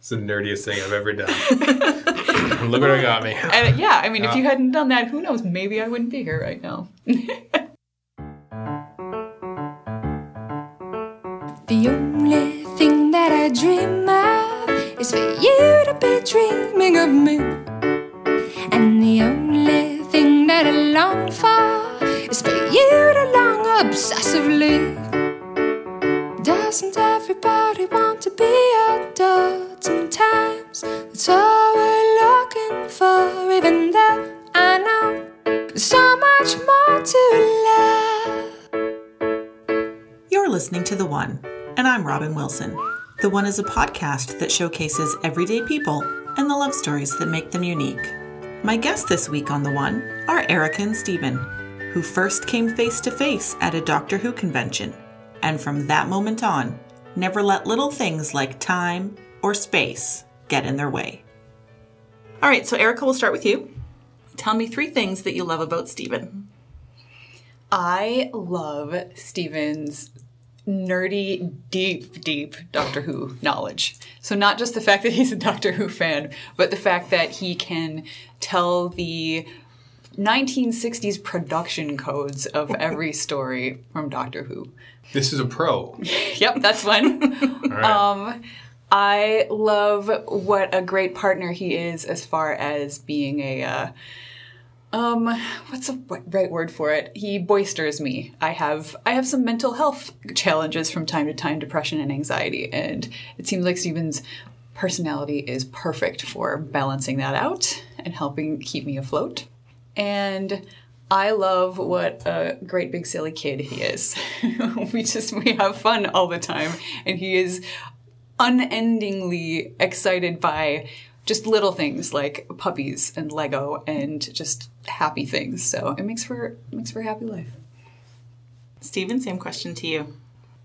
It's the nerdiest thing I've ever done. Look what I got me. And yeah, I mean, if you uh. hadn't done that, who knows? Maybe I wouldn't be here right now. The only thing that I dream of is for you to be dreaming of me. Robin Wilson. The One is a podcast that showcases everyday people and the love stories that make them unique. My guests this week on The One are Erica and Steven, who first came face to face at a Doctor Who convention, and from that moment on, never let little things like time or space get in their way. All right, so Erica, we'll start with you. Tell me three things that you love about Steven. I love Steven's nerdy, deep, deep Doctor Who knowledge. So, not just the fact that he's a Doctor Who fan, but the fact that he can tell the 1960s production codes of every story from Doctor Who. This is a pro. Yep, that's one. Right. Um, I love what a great partner he is as far as being a uh, um what's the right word for it? He boisters me. I have I have some mental health challenges from time to time, depression and anxiety, and it seems like Steven's personality is perfect for balancing that out and helping keep me afloat. And I love what a great big silly kid he is. we just we have fun all the time and he is unendingly excited by just little things like puppies and Lego and just happy things. So it makes for it makes for a happy life. Steven, same question to you.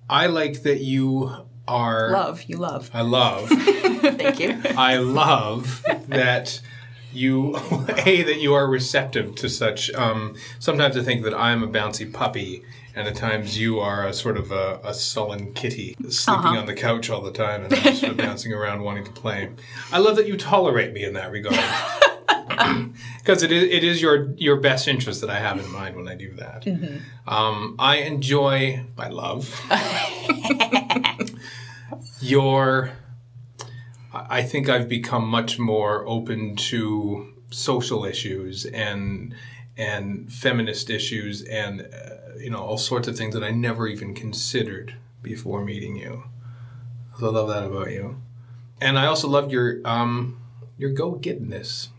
I like that you are. Love, you love. I love. Thank you. I love that you a that you are receptive to such. Um, sometimes I think that I'm a bouncy puppy, and at times you are a sort of a, a sullen kitty, sleeping on the couch all the time and I'm sort of bouncing around wanting to play. I love that you tolerate me in that regard. Because it is, it is your your best interest that I have in mind when I do that. Um, I enjoy, I love your I think I've become much more open to social issues and and feminist issues and uh, you know all sorts of things that I never even considered before meeting you. So I love that about you, and I also love your um, your go gettedness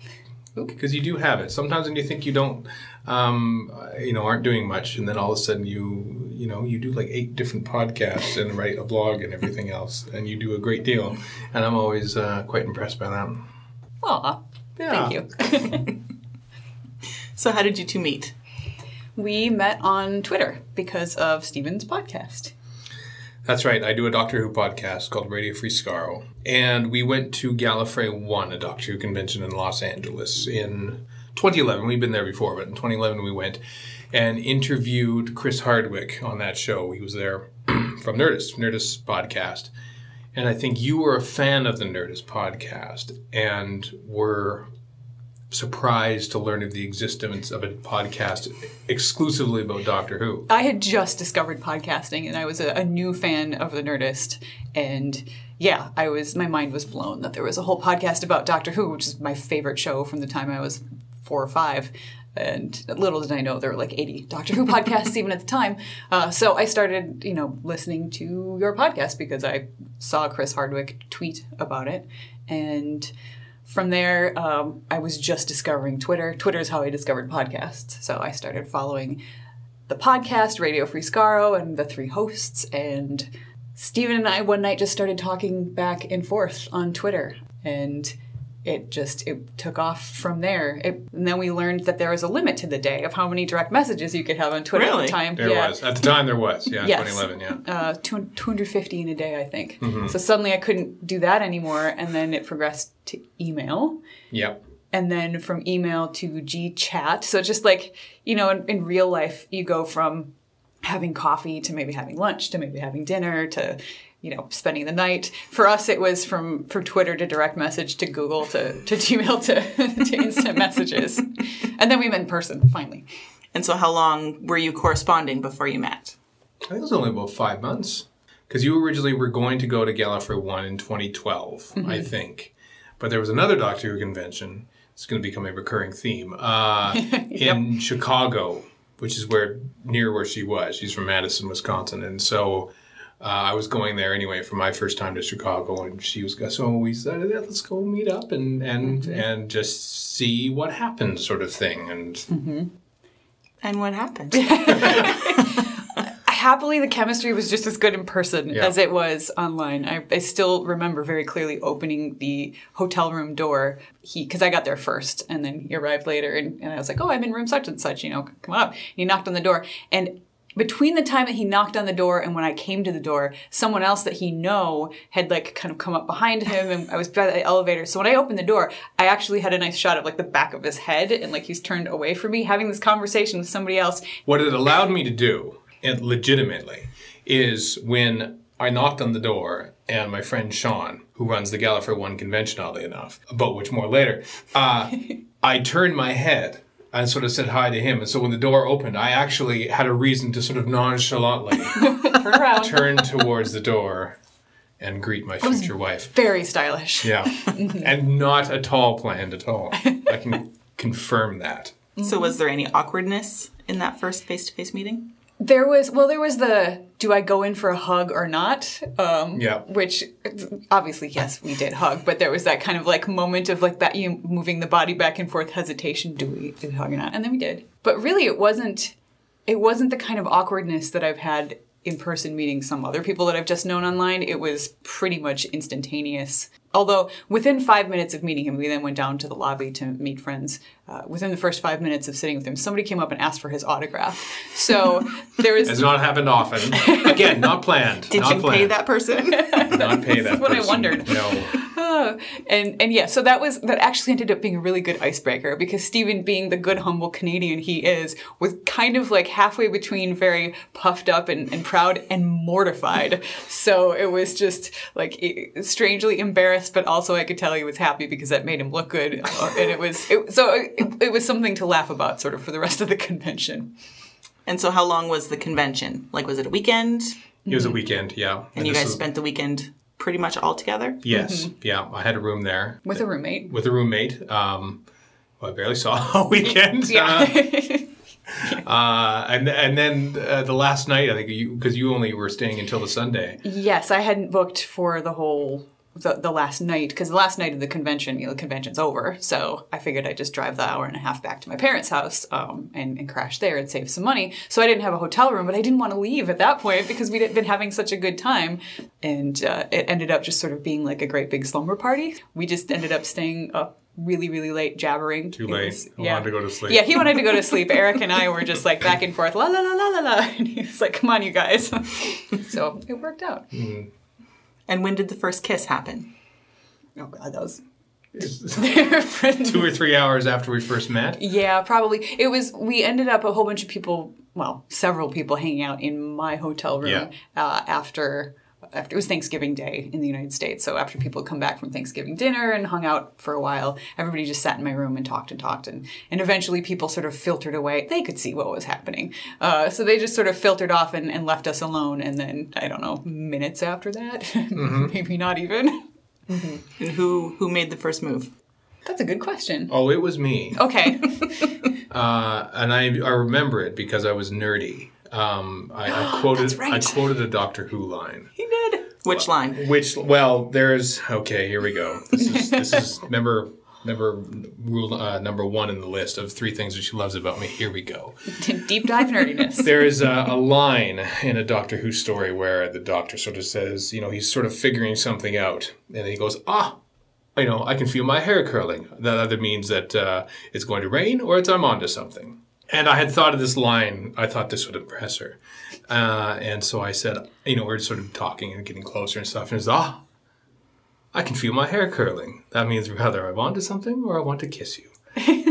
because you do have it. Sometimes when you think you don't, um, you know, aren't doing much, and then all of a sudden you, you know, you do like eight different podcasts and write a blog and everything else, and you do a great deal, and I'm always uh, quite impressed by that. Aw, Yeah. thank you. So, how did you two meet? we met on Twitter because of Steven's podcast. That's right. I do a Doctor Who podcast called Radio Free Skaro. And we went to Gallifrey 1, a Doctor Who convention in Los Angeles in 2011. We've been there before, but in 2011 we went and interviewed Chris Hardwick on that show. He was there from Nerdist, Nerdist podcast. And I think you were a fan of the Nerdist podcast and were surprised to learn of the existence of a podcast exclusively about Doctor Who. I had just discovered podcasting and I was a, a new fan of the Nerdist. And yeah, I was my mind was blown that there was a whole podcast about Doctor Who, which is my favorite show from the time I was four or five. And little did I know there were like 80 Doctor Who podcasts even at the time. Uh, so I started, you know, listening to your podcast because I saw Chris Hardwick tweet about it. And from there, um, I was just discovering Twitter. Twitter is how I discovered podcasts. So I started following the podcast, Radio Free Skaro, and the three hosts. And Steven and I one night just started talking back and forth on Twitter. And it just it took off from there. It, and then we learned that there was a limit to the day of how many direct messages you could have on Twitter at the time. There was. At the time, there was. Yeah, Yes. 2011, yeah. Uh, 250 in a day, I think. Mm-hmm. So suddenly I couldn't do that anymore. And then it progressed to email Yep. and then from email to G chat. So just like, you know, in, in real life, you go from having coffee to maybe having lunch to maybe having dinner to, you know, spending the night. For us, it was from from Twitter to direct message to Google to, to Gmail to, to instant messages. And then we met in person, finally. And so, how long were you corresponding before you met? I think it was only about five months. Because you originally were going to go to Gallifrey 1 in 2012, I think. But there was another Doctor Who convention. It's going to become a recurring theme uh, in Chicago, which is where near where she was. She's from Madison, Wisconsin. And so uh, I was going there anyway for my first time to Chicago. And she was, so we said, yeah, let's go meet up and, and, and just see what happens, sort of thing. And And what happened? happily the chemistry was just as good in person Yeah. as it was online. I, I still remember very clearly opening the hotel room door. He because I got there first, and then he arrived later, and, and I was like, "Oh, I'm in room such and such. You know, come on up." And he knocked on the door, and between the time that he knocked on the door and when I came to the door, someone else that he know had like kind of come up behind him, and I was by the elevator. So when I opened the door, I actually had a nice shot of like the back of his head, and like he's turned away from me, having this conversation with somebody else. What it allowed me to do, and legitimately, is when I knocked on the door and my friend Sean, who runs the Gallifrey One convention, oddly enough, about which more later, uh, I turned my head and sort of said hi to him. And so when the door opened, I actually had a reason to sort of nonchalantly Turn around. turn towards the door and greet my future wife. Very stylish. Yeah. Mm-hmm. and not at all planned at all. I can confirm that. so, was there any awkwardness in that first face to face meeting? There was well, there was the do I go in for a hug or not? Um, Yeah. Which obviously yes, we did hug, but there was that kind of like moment of like that you moving the body back and forth hesitation. Do we do we hug or not? And then we did. But really, it wasn't. It wasn't the kind of awkwardness that I've had in person meeting some other people that I've just known online. It was pretty much instantaneous. Although within five minutes of meeting him, we then went down to the lobby to meet friends. Uh, within the first five minutes of sitting with him, somebody came up and asked for his autograph. So there was Has not happened often. Again, not planned. Did not you planned. pay that person? Not pay that. That's what I wondered. No. and and yeah, so that was that actually ended up being a really good icebreaker because Steven, being the good humble Canadian he is, was kind of like halfway between very puffed up and, and proud and mortified. so it was just like strangely embarrassed, but also I could tell he was happy because that made him look good, Uh, and it was it, so it, it was something to laugh about sort of for the rest of the convention. and so, how long was the convention? Like, was it a weekend? It was a weekend, yeah. And you guys was- spent the weekend pretty much all together? Yes, yeah. I had a room there With a roommate. with a roommate. Um, who I barely saw all weekend. Yeah. Uh, uh, and and then uh, the last night, I think you because you only were staying until the Sunday. Yes, I hadn't booked for the whole the, the last night because the last night of the convention, you know, the convention's over. So I figured I'd just drive the hour and a half back to my parents' house um, and, and crash there and save some money. So I didn't have a hotel room, but I didn't want to leave at that point because we'd been having such a good time, and uh, it ended up just sort of being like a great big slumber party. We just ended up staying up really really late jabbering Too late. was- I wanted to go to sleep. yeah he wanted to go to sleep eric and i were just like back and forth la la la la la la and he was like come on you guys so it worked out And when did the first kiss happen? Oh god, that was Two or three hours after we first met. yeah, probably. It was. We ended up a whole bunch of people, well, several people hanging out in my hotel room Yeah. uh, after. After it was Thanksgiving Day in the United States, so after people had come back from Thanksgiving dinner and hung out for a while, everybody just sat in my room and talked and talked, and and eventually people sort of filtered away. They could see what was happening, uh, so they just sort of filtered off and, and left us alone. And then I don't know, minutes after that, maybe not even. And who who made the first move? That's a good question. Oh, it was me. Okay, Uh, and I, I remember it because I was nerdy. Um, I, I quoted right. I quoted a Doctor Who line. he did. Which line? Which well, there's okay. Here we go. This is this is remember remember rule uh, number one in the list of three things that she loves about me. Here we go. Deep dive nerdiness. There is a, a line in a Doctor Who story where the Doctor sort of says, you know, he's sort of figuring something out, and he goes, ah. You know, I can feel my hair curling. That either means that uh, it's going to rain or it's I'm onto something. And I had thought of this line. I thought this would impress her. Uh, and so I said, you know, we're sort of talking and getting closer and stuff. And it's, ah, I can feel my hair curling. That means either I want to something or I want to kiss you.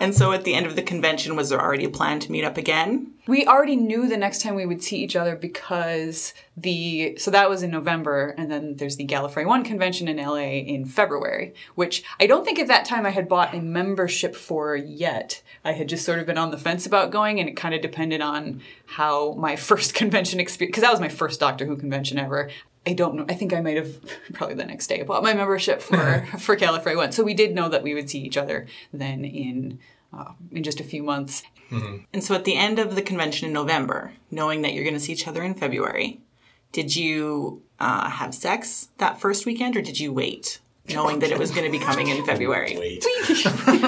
And so at the end of the convention, was there already a plan to meet up again? We already knew the next time we would see each other because the so that was in November, and then there's the Gallifrey One convention in LA in February, which I don't think at that time I had bought a membership for yet. I had just sort of been on the fence about going, and it kind of depended on how my first convention experience because that was my first Doctor Who convention ever. I don't know. I think I might have probably the next day bought my membership for for Gallifrey One. So we did know that we would see each other then in uh, in just a few months. And so at the end of the convention in November, knowing that you're going to see each other in February, did you uh, have sex that first weekend or did you wait, knowing that it was going to be coming in February? Wait.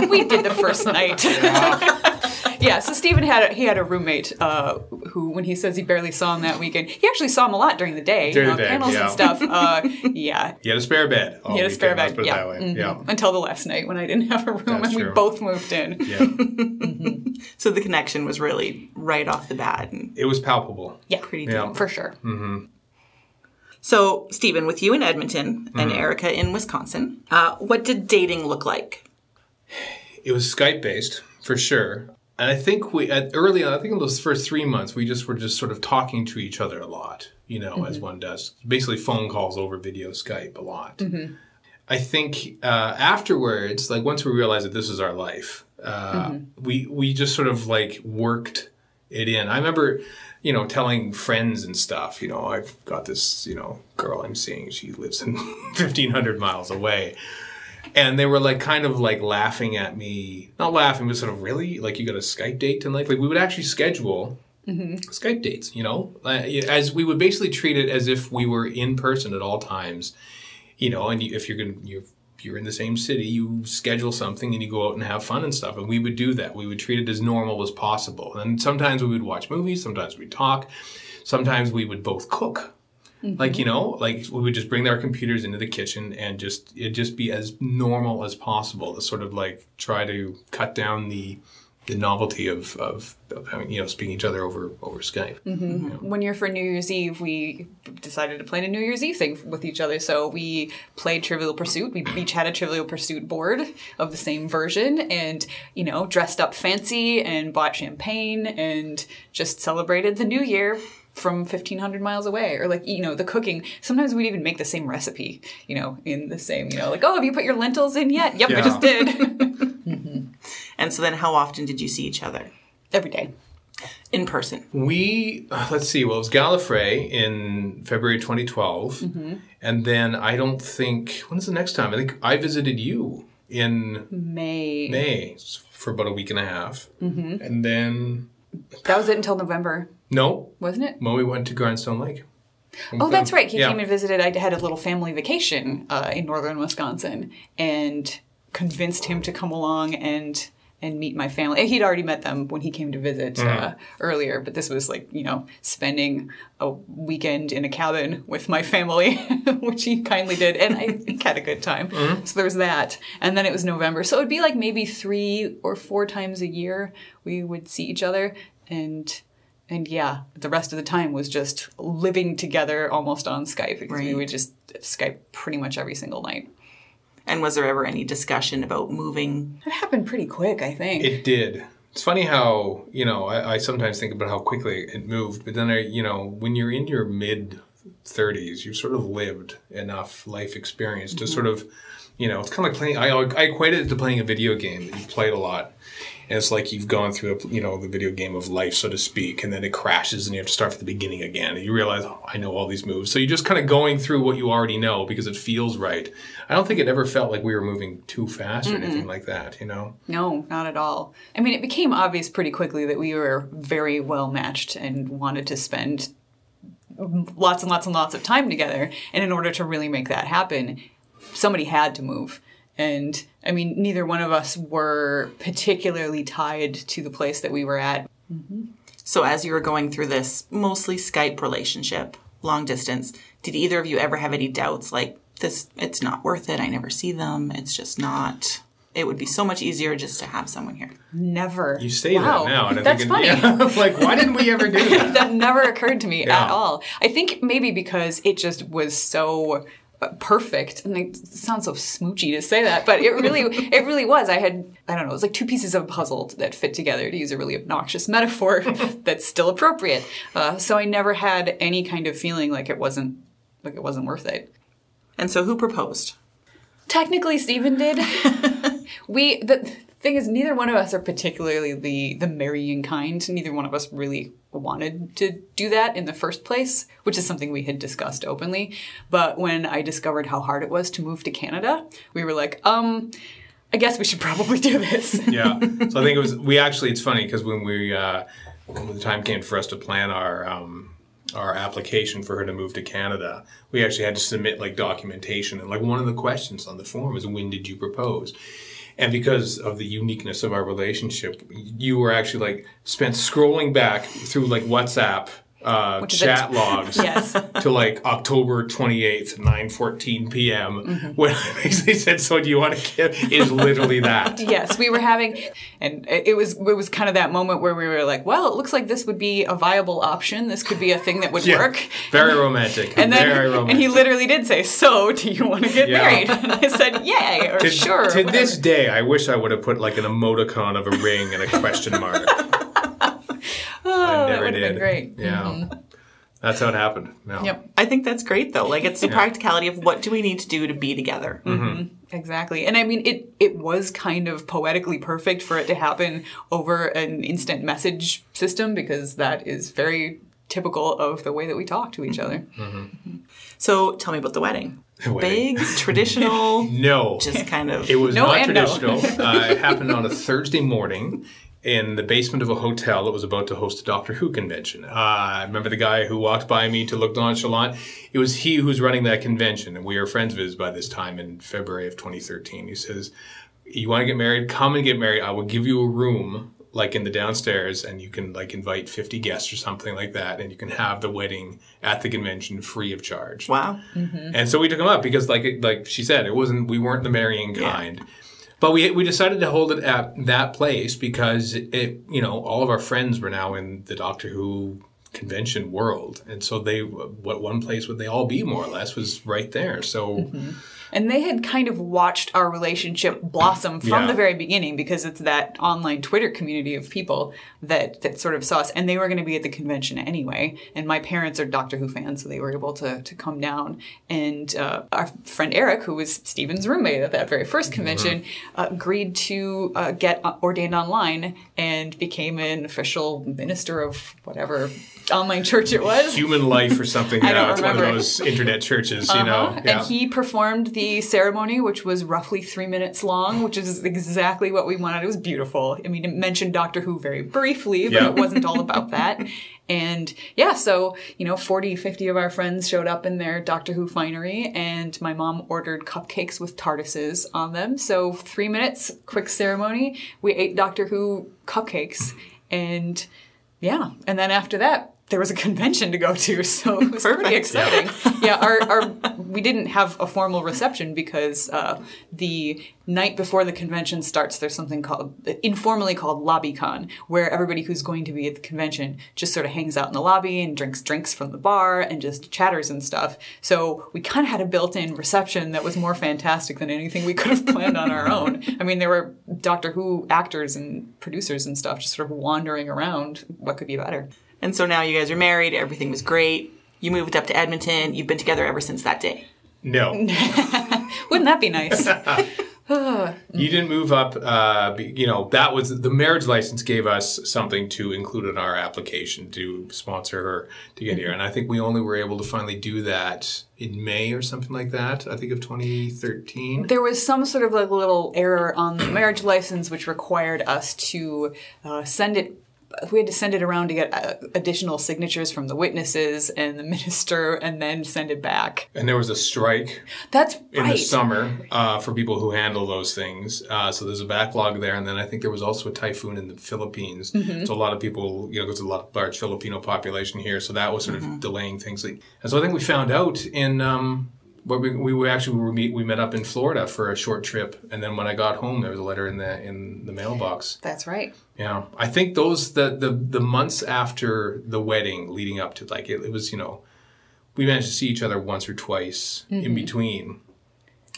we did the first night. yeah, so Steven had a, he had a roommate uh, who, when he says he barely saw him that weekend, he actually saw him a lot during the day, During you know, the day, panels yeah. and stuff. Uh, yeah, He had a spare bed. all he had a spare bed. Let's put it Yeah, that way. mhm. Yeah. until the last night when I didn't have a room That's and we both moved in. Yeah. So the connection was really right off the bat and It was palpable. Yeah, pretty Yeah. deep. for sure. So, Stephen, with you in Edmonton and Erica in Wisconsin, uh, what did dating look like? It was Skype based for sure. And I think we at early on, I think in those first three months, we just were just sort of talking to each other a lot, you know, as one does. Basically, phone calls over video Skype a lot. I think uh, afterwards, like once we realized that this is our life, uh, we we just sort of like worked it in. I remember, you know, telling friends and stuff. You know, I've got this, you know, girl I'm seeing. She lives in fifteen hundred miles away, and they were like kind of like laughing at me, not laughing, but sort of really like you got a Skype date tonight. Like we would actually schedule. Skype dates, you know, uh, as we would basically treat it as if we were in person at all times, you know, and if you're to, you're, you're in the same city, you schedule something and you go out and have fun and stuff. And we would do that. We would treat it as normal as possible. And sometimes we would watch movies, sometimes we'd talk, sometimes we would both cook. Like, you mm-hmm. know, like we would just bring our computers into the kitchen and just, it'd just be as normal as possible to sort of like try to cut down the, the novelty of, of, of having, you know, speaking each other over, over Skype. Mm-hmm. one year for New Year's Eve, we decided to play a New Year's Eve thing with each other. So we played Trivial Pursuit. We each had a Trivial Pursuit board of the same version and, you know, dressed up fancy and bought champagne and just celebrated the new year from 1500 miles away or like you know the cooking. Sometimes we'd even make the same recipe you know in the same you know like oh have you put your lentils in yet? Yep i just did. And so then how often did you see each other? Every day. In person? We uh, let's see. Well, it was Gallifrey in February 2012, and then I don't think when's the next time? I think I visited you in may. May for about a week and a half, and then that was it until november no, wasn't it when we went to Grindstone Lake. Oh, that's right. He Yeah. came and visited. I had a little family vacation uh, in northern Wisconsin, and convinced him to come along and and meet my family. He'd already met them when he came to visit uh, earlier, but this was like you know spending a weekend in a cabin with my family, which he kindly did, and I think had a good time. So there was that, and then it was November, so it'd be like maybe three or four times a year we would see each other, and and yeah, the rest of the time was just living together almost on Skype because we would just Skype pretty much every single night. And was there ever any discussion about moving? It happened pretty quick, I think. It did. It's funny how you know I, I sometimes think about how quickly it moved, but then I you know when you're in your mid 30s, you've sort of lived enough life experience to mm-hmm. sort of you know it's kind of like playing. I I equate it to playing a video game that you've played a lot. And it's like you've gone through, a, you know, the video game of life, so to speak, and then it crashes, and you have to start from the beginning again. And you realize, oh, I know all these moves. So you're just kind of going through what you already know because it feels right. I don't think it ever felt like we were moving too fast or anything like that. You know, no, not at all. I mean, it became obvious pretty quickly that we were very well matched and wanted to spend lots and lots and lots of time together. And in order to really make that happen, somebody had to move. And I mean, neither one of us were particularly tied to the place that we were at. Mm-hmm. So as you were going through this mostly Skype relationship, long distance, did either of you ever have any doubts like this it's not worth it. I never see them. It's just not it would be so much easier just to have someone here. Never. you say wow. that now, and That's thinking, funny. yeah, like why didn't we ever do that? that never occurred to me Yeah. at all. I think maybe because it just was so perfect and it sounds so smoochy to say that but it really it really was i had i don't know it was like two pieces of a puzzle that fit together to use a really obnoxious metaphor that's still appropriate uh, so i never had any kind of feeling like it wasn't like it wasn't worth it And so who proposed? technically Steven did. we the thing is neither one of us are particularly the the marrying kind. Neither one of us really wanted to do that in the first place, which is something we had discussed openly. But when I discovered how hard it was to move to Canada, we were like, um I guess we should probably do this. yeah. So I think it was. We actually, it's funny because when we uh, when the time came for us to plan our um, our application for her to move to Canada, we actually had to submit like documentation and like one of the questions on the form was when did you propose. And because of the uniqueness of our relationship, you were actually like spent scrolling back through like WhatsApp uh, Which is a chat t- logs Yes. to like October 28th, 9:14 p.m. Mm-hmm. when I basically said, "So do you want to give?" Is literally that. yes, we were having, and it it was it was kind of that moment where we were like, well, it looks like this would be a viable option. This could be a thing that would Yeah. work. Very romantic. And then, very romantic. and he literally did say, "So, do you want to get Yeah. married?" And I said, "Yay!" or to, "Sure." To this day, I wish I would have put like an emoticon of a ring and a question mark. Oh, I never that would did. been great. Yeah, mm-hmm. that's how it happened. Yeah. Yep, I think that's great though. Like it's the practicality of what do we need to do to be together. Mm-hmm. Mm-hmm. exactly. And I mean, it it was kind of poetically perfect for it to happen over an instant message system because that is very typical of the way that we talk to each other. So tell me about the wedding. The wedding. Big, traditional, No, just kind of. it was No not and no. traditional. uh, it happened on a Thursday morning in the basement of a hotel that was about to host a Doctor Who convention. Uh, I remember the guy who walked by me to look nonchalant. It was he who was running that convention, and we were friends of his by this time in February of 2013. He says, "You want to get married? Come and get married. I will give you a room." Like in the downstairs, and you can like invite fifty guests or something like that, and you can have the wedding at the convention free of charge. wow. And so we took him up because, like like she said, it wasn't we weren't the marrying kind. But we we decided to hold it at that place because it you know all of our friends were now in the Doctor Who convention world, and so they what one place would they all be more or less was right there. So mm-hmm. And they had kind of watched our relationship blossom from Yeah. the very beginning because it's that online Twitter community of people that, that sort of saw us. And they were going to be at the convention anyway. And my parents are Doctor Who fans, so they were able to, to come down. And uh, our friend Eric, who was Steven's roommate at that very first convention, uh, agreed to uh, get uh, ordained online and became an official minister of whatever online church it was. human life or something. I yeah, it's one of those internet churches, you know. Uh-huh. Yeah. And he performed the ceremony, which was roughly three minutes long, which is exactly what we wanted. It was beautiful. I mean, it mentioned Doctor Who very briefly, but Yeah. it wasn't all about that. And yeah, so, you know, 40, 50 of our friends showed up in their Doctor Who finery, and my mom ordered cupcakes with TARDISes on them. So, three minutes, quick ceremony. We ate Doctor Who cupcakes, and yeah. And then after that, there was a convention to go to, so it was pretty exciting. yeah, our, our we didn't have a formal reception because uh, the night before the convention starts, there's something called informally called LobbyCon, where everybody who's going to be at the convention just sort of hangs out in the lobby and drinks drinks from the bar and just chatters and stuff. So we kind of had a built-in reception that was more fantastic than anything we could have planned on our own. I mean, there were Doctor Who actors and producers and stuff just sort of wandering around. What could be better? And so now you guys are married. Everything was great. You moved up to Edmonton. You've been together ever since that day. no, Wouldn't that be nice? You didn't move up. Uh, you know that was the marriage license gave us something to include in our application to sponsor her to get here, and I think we only were able to finally do that in May or something like that. I think of 2013. there was some sort of like little error on the marriage license which required us to uh, send it we had to send it around to get uh, additional signatures from the witnesses and the minister and then send it back And there was a strike that's in right the summer uh, for people who handle those things. Uh, so there's a backlog there, and then I think there was also a typhoon in the Philippines. Mm-hmm. So a lot of people, you know, there's a lot of large Filipino population here, so that was sort Mm-hmm. of delaying things. And so I think we found out in. Um, where we, we were actually we, were meet, we met up in Florida for a short trip, and then when I got home, there was a letter in the in the mailbox. that's right Yeah, I think those the the the months after the wedding, leading up to like it, it was you know we managed to see each other once or twice in mm-hmm. between.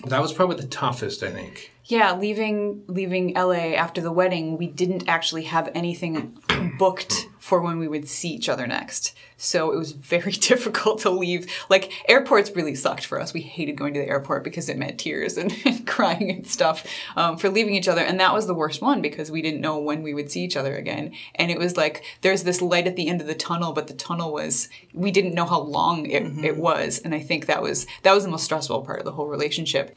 That was probably the toughest, I think. Yeah, leaving leaving LA after the wedding, we didn't actually have anything booked for when we would see each other next. So it was very difficult to leave. Like airports really sucked for us. We hated going to the airport because it meant tears and, and crying and stuff um, for leaving each other. And that was the worst one because we didn't know when we would see each other again. And it was like there's this light at the end of the tunnel, but the tunnel was we didn't know how long it, it was. And I think that was that was the most stressful part of the whole relationship.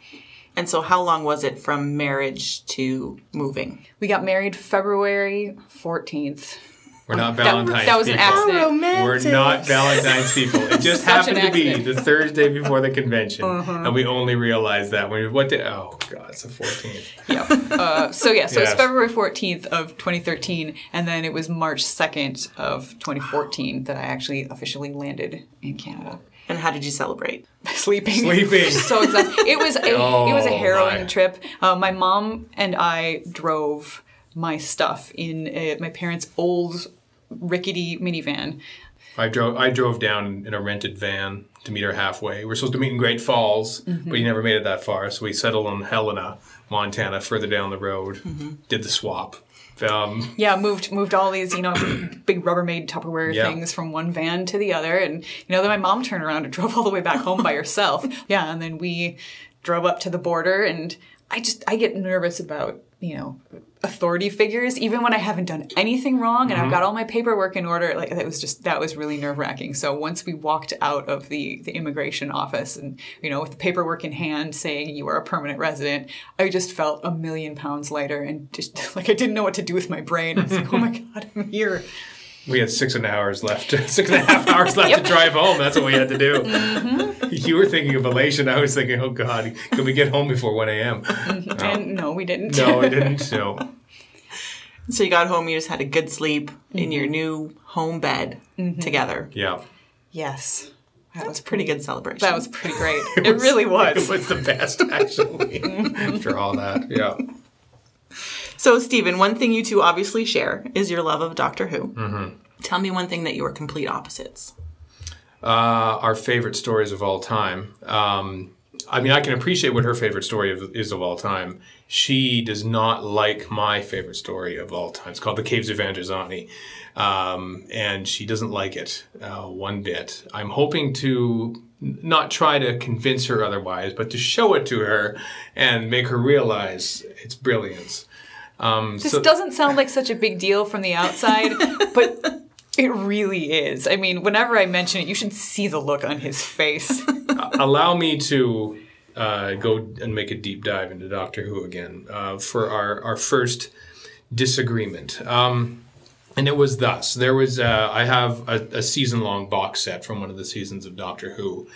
And so, how long was it from marriage to moving? We got married February 14th. We're not That, Valentine's that was an people. accident. We're not Valentine's people. It just happened to be the Thursday before the convention, Uh-huh. and we only realized that when we what did oh god, it's the 14th. Yep. Uh, so yeah, so Yes. it's February 14th of 2013, and then it was March 2nd of 2014 that I actually officially landed in Canada. And how did you celebrate? Sleeping. Sleeping. so exhausted. It was a, it was a Oh, harrowing my. trip. Uh, my mom and I drove my stuff in uh my parents' old rickety minivan. I drove I drove down in a rented van to meet her halfway. We were supposed to meet in Great Falls, Mm-hmm. but you never made it that far, so we settled on Helena, Montana, further down the road. Mm-hmm. Did the swap. Um, Yeah, moved moved all these you know big Rubbermaid Tupperware Yeah. things from one van to the other, and you know then my mom turned around and drove all the way back home by herself. Yeah, and then we drove up to the border, and I just I get nervous about you know authority figures even when I haven't done anything wrong and I've mm-hmm. got all my paperwork in order. Like that was just that was really nerve wracking. So once we walked out of the the immigration office and you know with the paperwork in hand saying you are a permanent resident, I just felt a million pounds lighter and just like I didn't know what to do with my brain. I was like, oh my god, I'm here. We had six and a half hours left. Six and a half hours left to drive home. That's what we had to do. Mm-hmm. You were thinking of elation. I was thinking, oh God, can we get home before one a.m.? And no, we didn't. No, I didn't. No. So, you got home, you just had a good sleep in your new home bed together. Yeah. yes. That That's was pretty good celebration. that was pretty great. It, really was. It was. was the best, actually. After all that, yeah. So, Steven, one thing you two obviously share is your love of Doctor Who. Tell me one thing that you are complete opposites. uh, our favorite stories of all time. Um, I mean, I can appreciate what her favorite story of, is of all time. She does not like my favorite story of all time. It's called The Caves of Androzani. Um, and she doesn't like it uh, one bit. I'm hoping to not try to convince her otherwise, but to show it to her and make her realize its brilliance. Um, This so- doesn't sound like such a big deal from the outside, but it really is. I mean, whenever I mention it, you should see the look on his face. allow me to uh, go and make a deep dive into Doctor Who again uh, for our, our first disagreement. Um, and it was thus: there was uh, I have a, a season long box set from one of the seasons of Doctor Who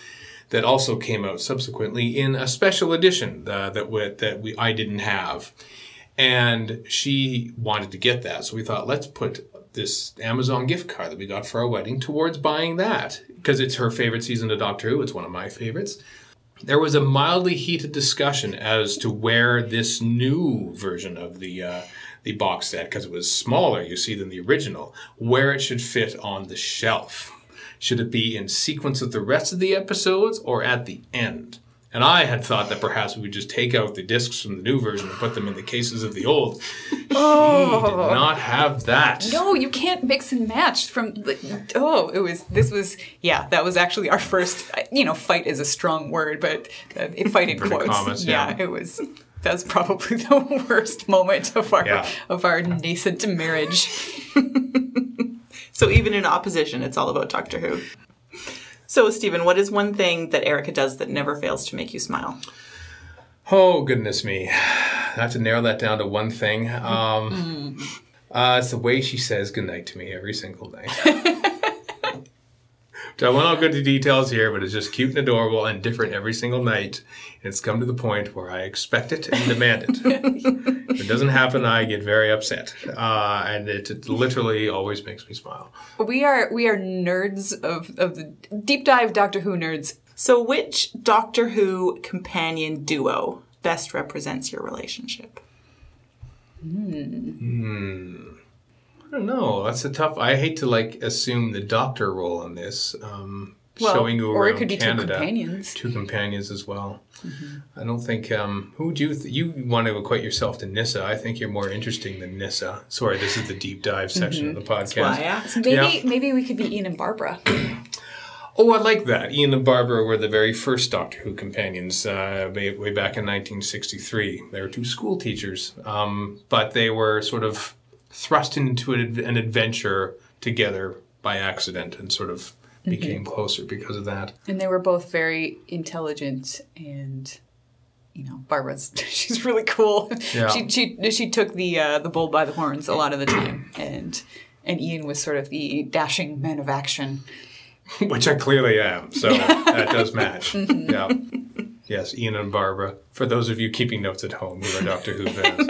that also came out subsequently in a special edition uh, that we, that we I didn't have, and she wanted to get that, so we thought let's put this Amazon gift card that we got for our wedding towards buying that because it's her favorite season of Doctor Who. It's one of my favorites. There was a mildly heated discussion as to where this new version of the uh, the box set, because it was smaller, you see, than the original, where it should fit on the shelf. Should it be in sequence with the rest of the episodes or at the end? And I had thought that perhaps we would just take out the discs from the new version and put them in the cases of the old. She did not have that. no, you can't mix and match from the, oh, it was this was yeah, that was actually our first you know, fight is a strong word, but uh, fight in Inverted quotes. commas, yeah. it was that's probably the worst moment of our Yeah. of our nascent marriage. So, even in opposition, it's all about Doctor Who. So, Steven, what is one thing that Erica does that never fails to make you smile? Oh goodness me! I have to narrow that down to one thing. Um, uh, it's the way she says goodnight to me every single night. So I won't all go into details here, but it's just cute and adorable and different every single night. And it's come to the point where I expect it and demand it. if it doesn't happen, I get very upset, uh, and it, it literally always makes me smile. We are we are nerds of of the deep dive Doctor Who nerds. So, which Doctor Who companion duo best represents your relationship? I don't know. That's a tough. I hate to like assume the doctor role in this. Um, Well, showing you or it could be two Canada. companions. Mm-hmm. Two companions as well. I don't think. Um, who would you th- you want to equate yourself to Nyssa? I think you're more interesting than Nyssa. Sorry, this is the deep dive section of the podcast. I asked. Maybe Yeah. maybe we could be Ian and Barbara. Oh, I like that. Ian and Barbara were the very first Doctor Who companions uh, way, way back in 1963. They were two school teachers, um, but they were sort of thrust into an, adventure together by accident and sort of became closer because of that. And they were both very intelligent and you know, Barbara's she's really cool. Yeah. She she she took the uh, the bull by the horns a lot of the time and and Ian was sort of the dashing man of action. Which I clearly am, so that does match. Yeah. Yes, Ian and Barbara. For those of you keeping notes at home who are Doctor Who fans.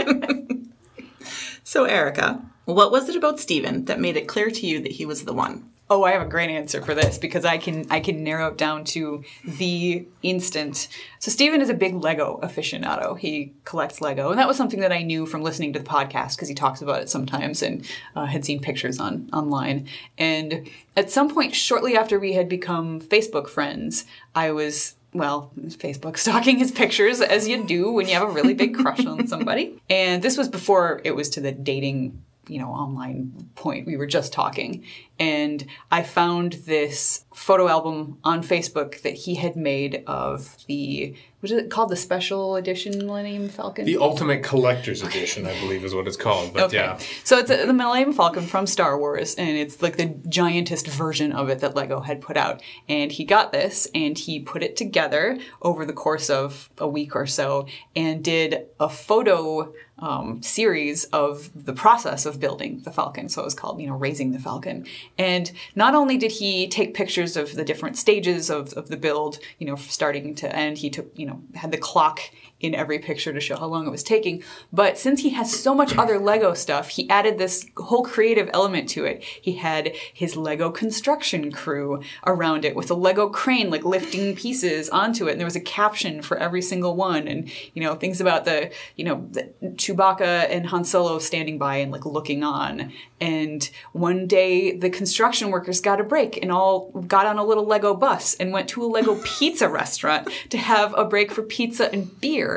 So, Erica, what was it about Steven that made it clear to you that he was the one? Oh, I have a great answer for this because I can I can narrow it down to the instant. So Steven is a big Lego aficionado. He collects Lego, and that was something that I knew from listening to the podcast because he talks about it sometimes and uh, had seen pictures on online. And at some point, shortly after we had become Facebook friends, I was well, Facebook stalking his pictures as you do when you have a really big crush on somebody. And this was before it was to the dating you know, online point. We were just talking. And I found this photo album on Facebook that he had made of the, what is it called? The special edition Millennium Falcon? the Ultimate Collector's Edition, I believe, is what it's called. But Okay. yeah. So it's a, the Millennium Falcon from Star Wars, and it's like the giantest version of it that Lego had put out. And he got this, and he put it together over the course of a week or so, and did a photo um, series of the process of building the Falcon. So it was called, you know, raising the Falcon. And not only did he take pictures of the different stages of, of the build, you know, starting to end, he took, you know, had the clock in every picture to show how long it was taking. But since he has so much other Lego stuff, he added this whole creative element to it. He had his Lego construction crew around it with a Lego crane, like lifting pieces onto it. And there was a caption for every single one. And, you know, things about the, you know, the Chewbacca and Han Solo standing by and like looking on. And one day the construction workers got a break and all got on a little Lego bus and went to a Lego pizza restaurant to have a break for pizza and beer.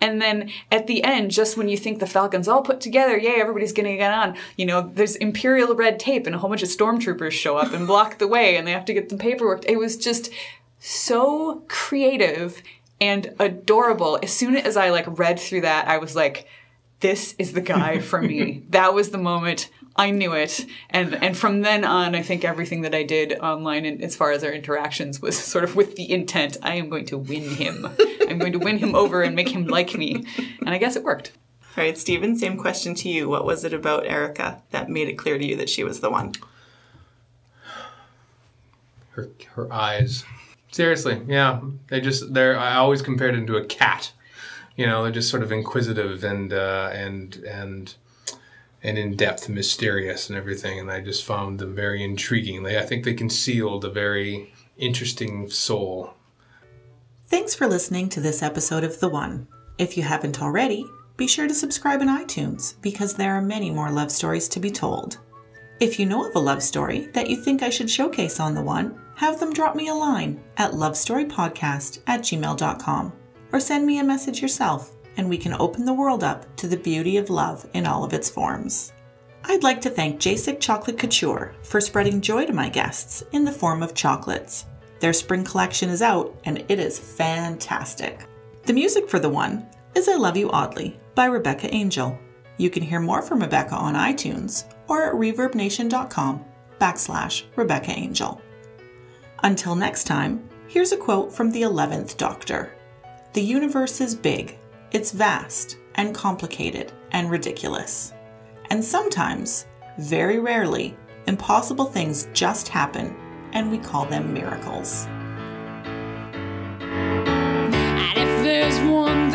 And then at the end, just when you think the Falcon's all put together, yay, everybody's gonna get on, you know, there's imperial red tape and a whole bunch of stormtroopers show up and block the way and they have to get the paperwork. It was just so creative and adorable. As soon as I like read through that, I was like, this is the guy for me. that was the moment I knew it, and and from then on, I think everything that I did online, and as far as our interactions, was sort of with the intent: I am going to win him. I'm going to win him over and make him like me, and I guess it worked. All right, Steven, same question to you. What was it about Erica that made it clear to you that she was the one? her her eyes. Seriously, yeah, they just they're. I always compared them to a cat. You know, they're just sort of inquisitive and uh, and and and in depth, mysterious, and everything. And I just found them very intriguing. I think, they concealed a very interesting soul. Thanks for listening to this episode of The One. If you haven't already, be sure to subscribe in iTunes because there are many more love stories to be told. If you know of a love story that you think I should showcase on The One, have them drop me a line at lovestorypodcast at gmail.com or send me a message yourself and we can open the world up to the beauty of love in all of its forms. I'd like to thank Jacek Chocolate Couture for spreading joy to my guests in the form of chocolates. Their spring collection is out and it is fantastic. The music for the one is I Love You Oddly by Rebecca Angel. You can hear more from Rebecca on iTunes or at reverbnation.com backslash Rebecca Angel. Until next time, here's a quote from the 11th Doctor The universe is big, it's vast and complicated and ridiculous. And sometimes, very rarely, impossible things just happen, and we call them miracles. And if there's one